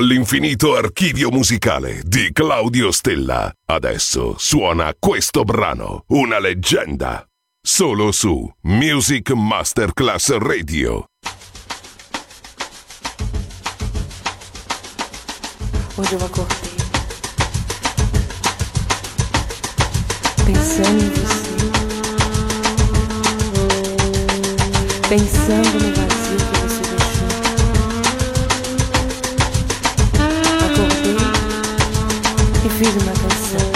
all'infinito archivio musicale di Claudio Stella. Adesso suona questo brano, una leggenda. Solo su Music Masterclass Radio. Hoje eu pensando em pensando no vazio. e fiz uma canção.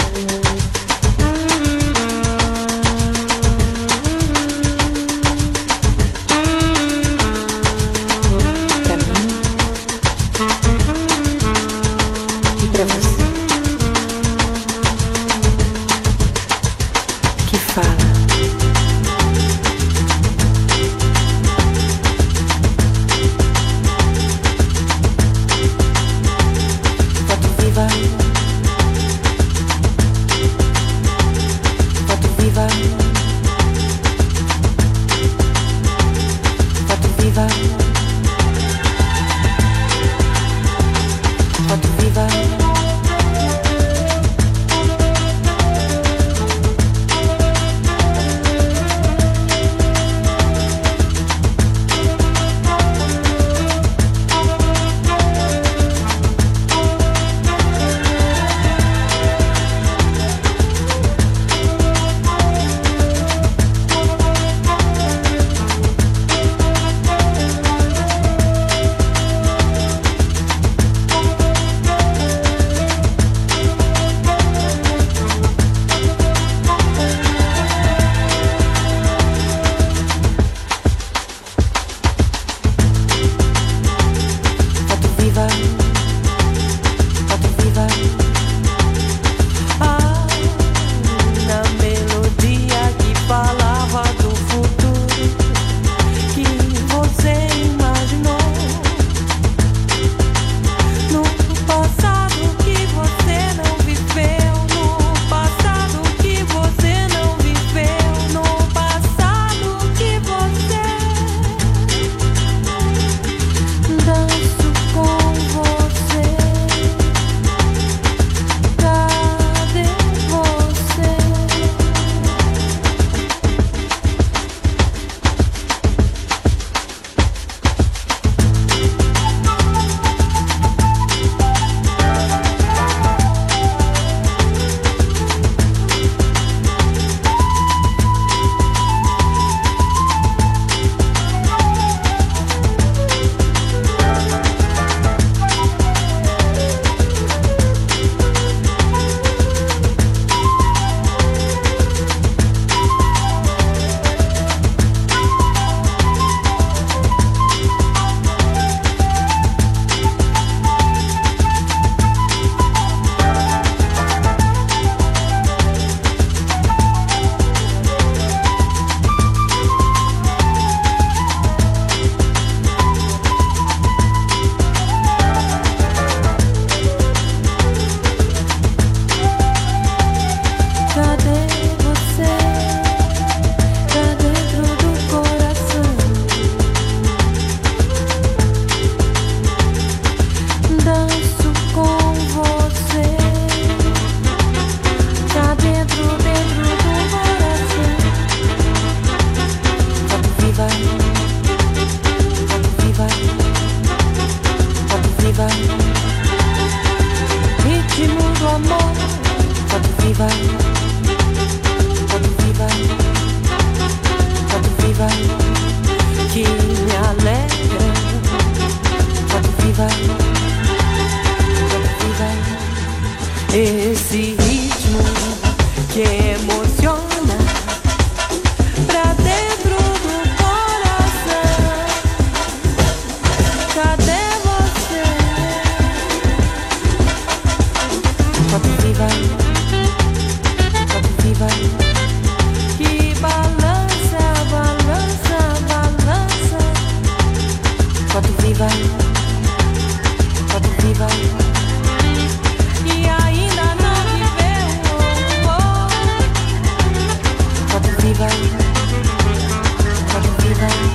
tonight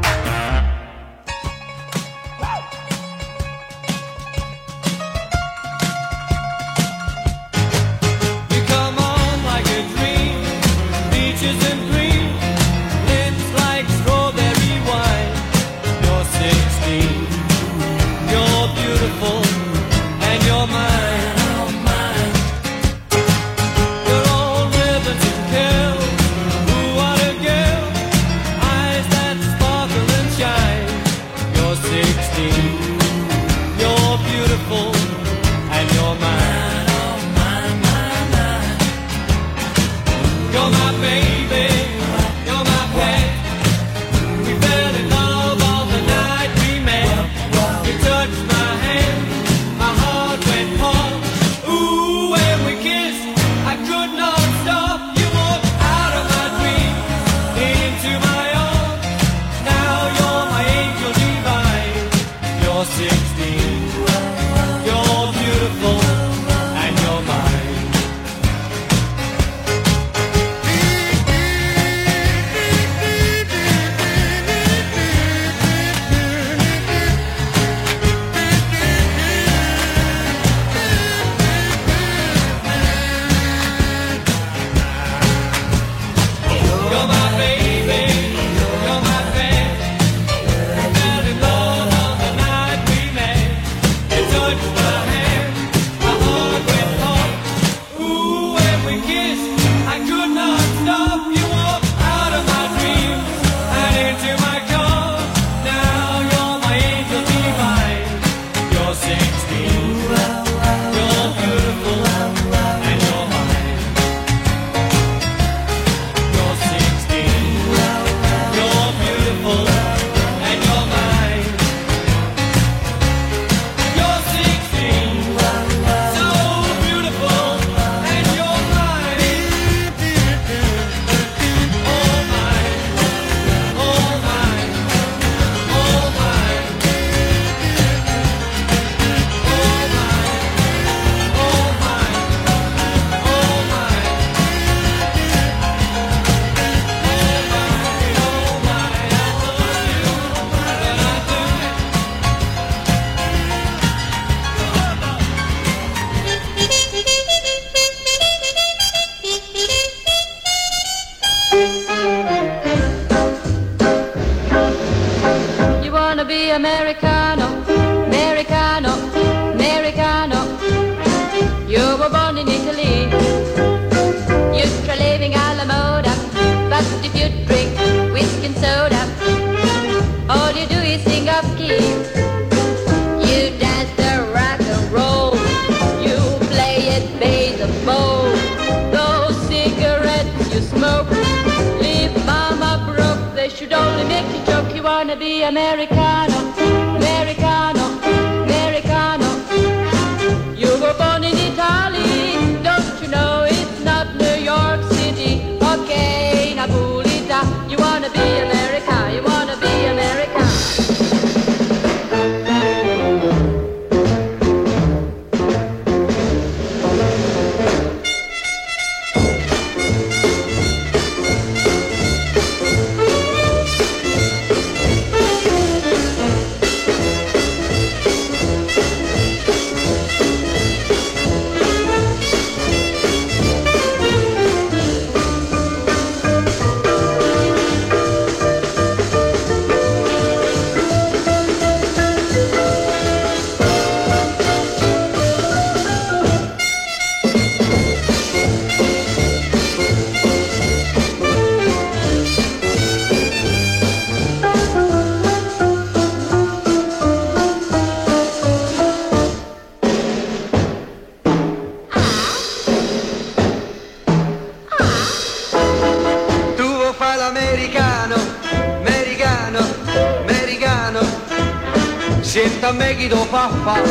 guaffa,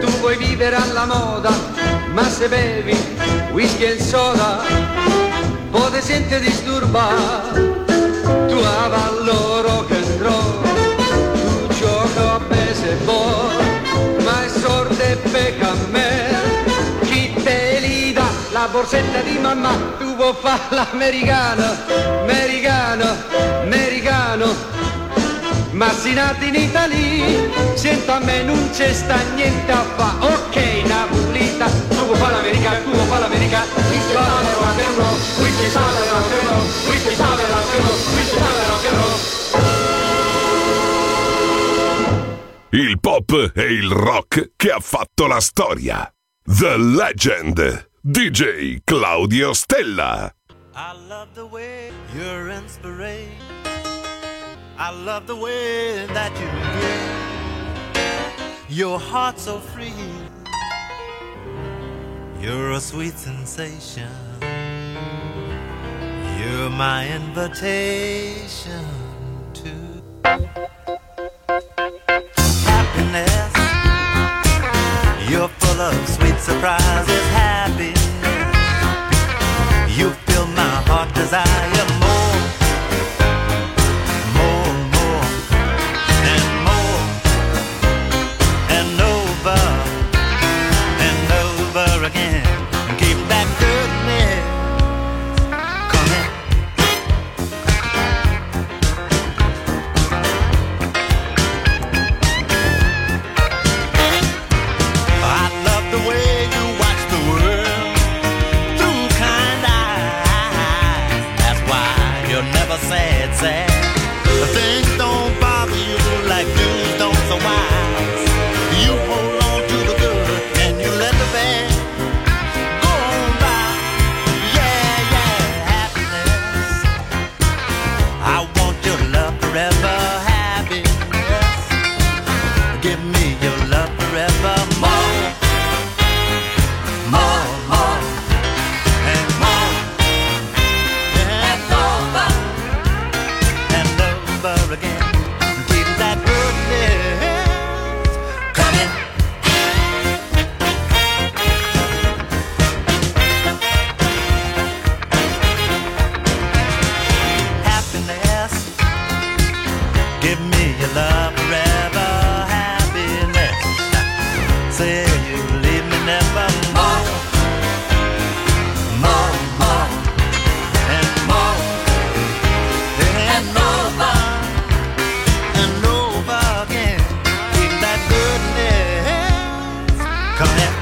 tu vuoi vivere alla moda, ma se bevi whisky e soda, poi ti senti disturba, tu avallo rock and roll, tu gioco a baseball, ma è sorte pecca a me, chi te li dà la borsetta di mamma, tu vuoi fare l'americano, americano, americano. Ma si nati in Italia, sento a me non c'è sta niente a fa. Ok, Napolita, tu vuoi fare l'americano, tu vuoi fare l'americano. Qui si fa la rock and roll, qui si fa la rock and roll, qui si fa la rock and roll, qui si fa la rock and roll. Il pop e il rock che ha fatto la storia. The Legend. DJ Claudio Stella. I love the way you're inspiration. I love the way that you give your heart so free. You're a sweet sensation. You're my invitation to happiness. You're full of sweet surprises, kayak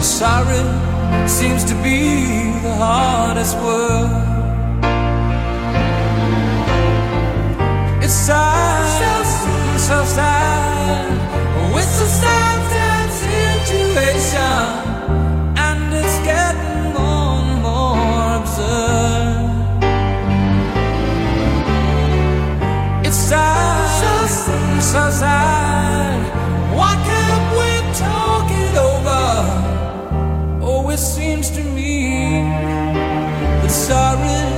Sorry seems to be the hardest word. It's sad, so, so sad. It's a sad, sad situation, and it's getting more and more absurd. It's sad, so, so sad. sorry.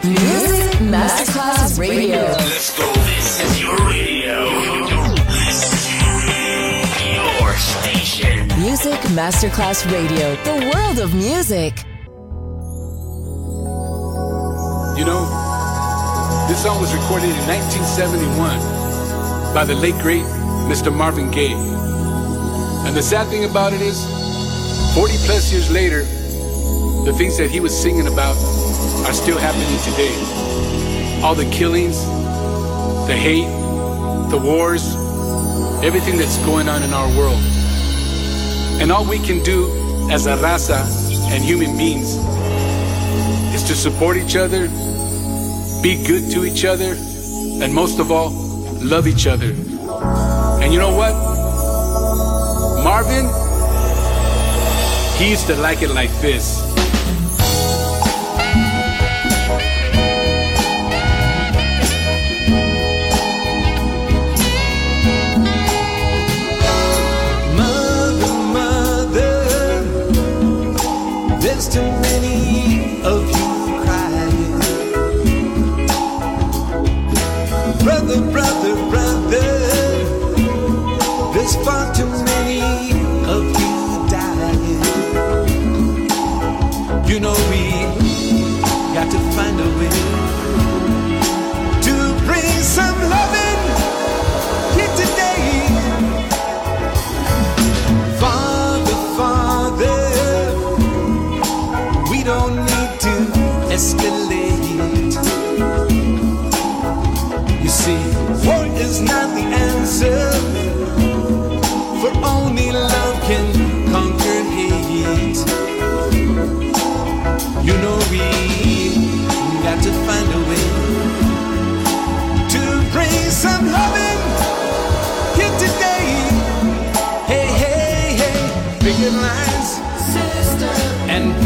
Masterclass Radio, the world of music. You know, this song was recorded in 1971 by the late great Mr. Marvin Gaye. And the sad thing about it is, 40 plus years later, the things that he was singing about are still happening today. All the killings, the hate, the wars, everything that's going on in our world. And all we can do as a raza and human beings is to support each other, be good to each other, and most of all, love each other. And you know what? Marvin, he used to like it like this.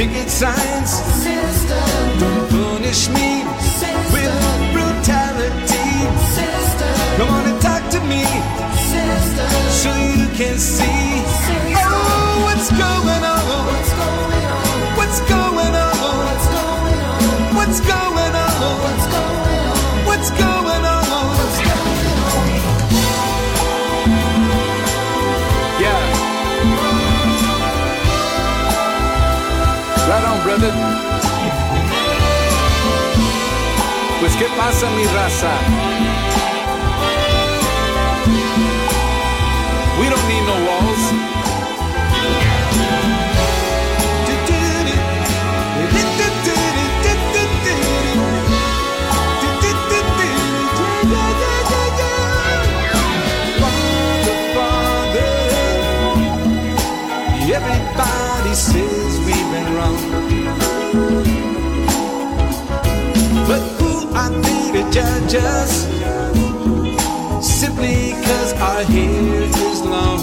Picket signs. Don't punish me with brutality. Come on and talk to me so you can see. Oh, what's going on? What's going on? What's going on? What's going on? What's going on? Yeah. Brother. Pues qué pasa, mi raza? Judge us? Simply cause our hair is long.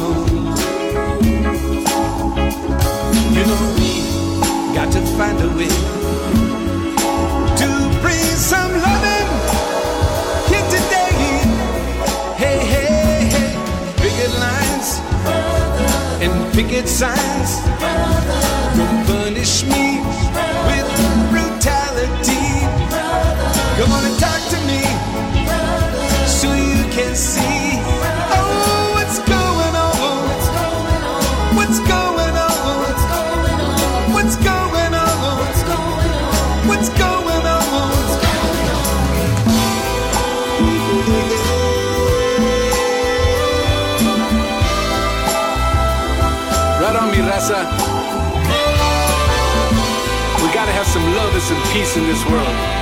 You know we got to find a way to bring some loving here today. Hey, hey, hey, picket lines and picket signs. Peace in this world.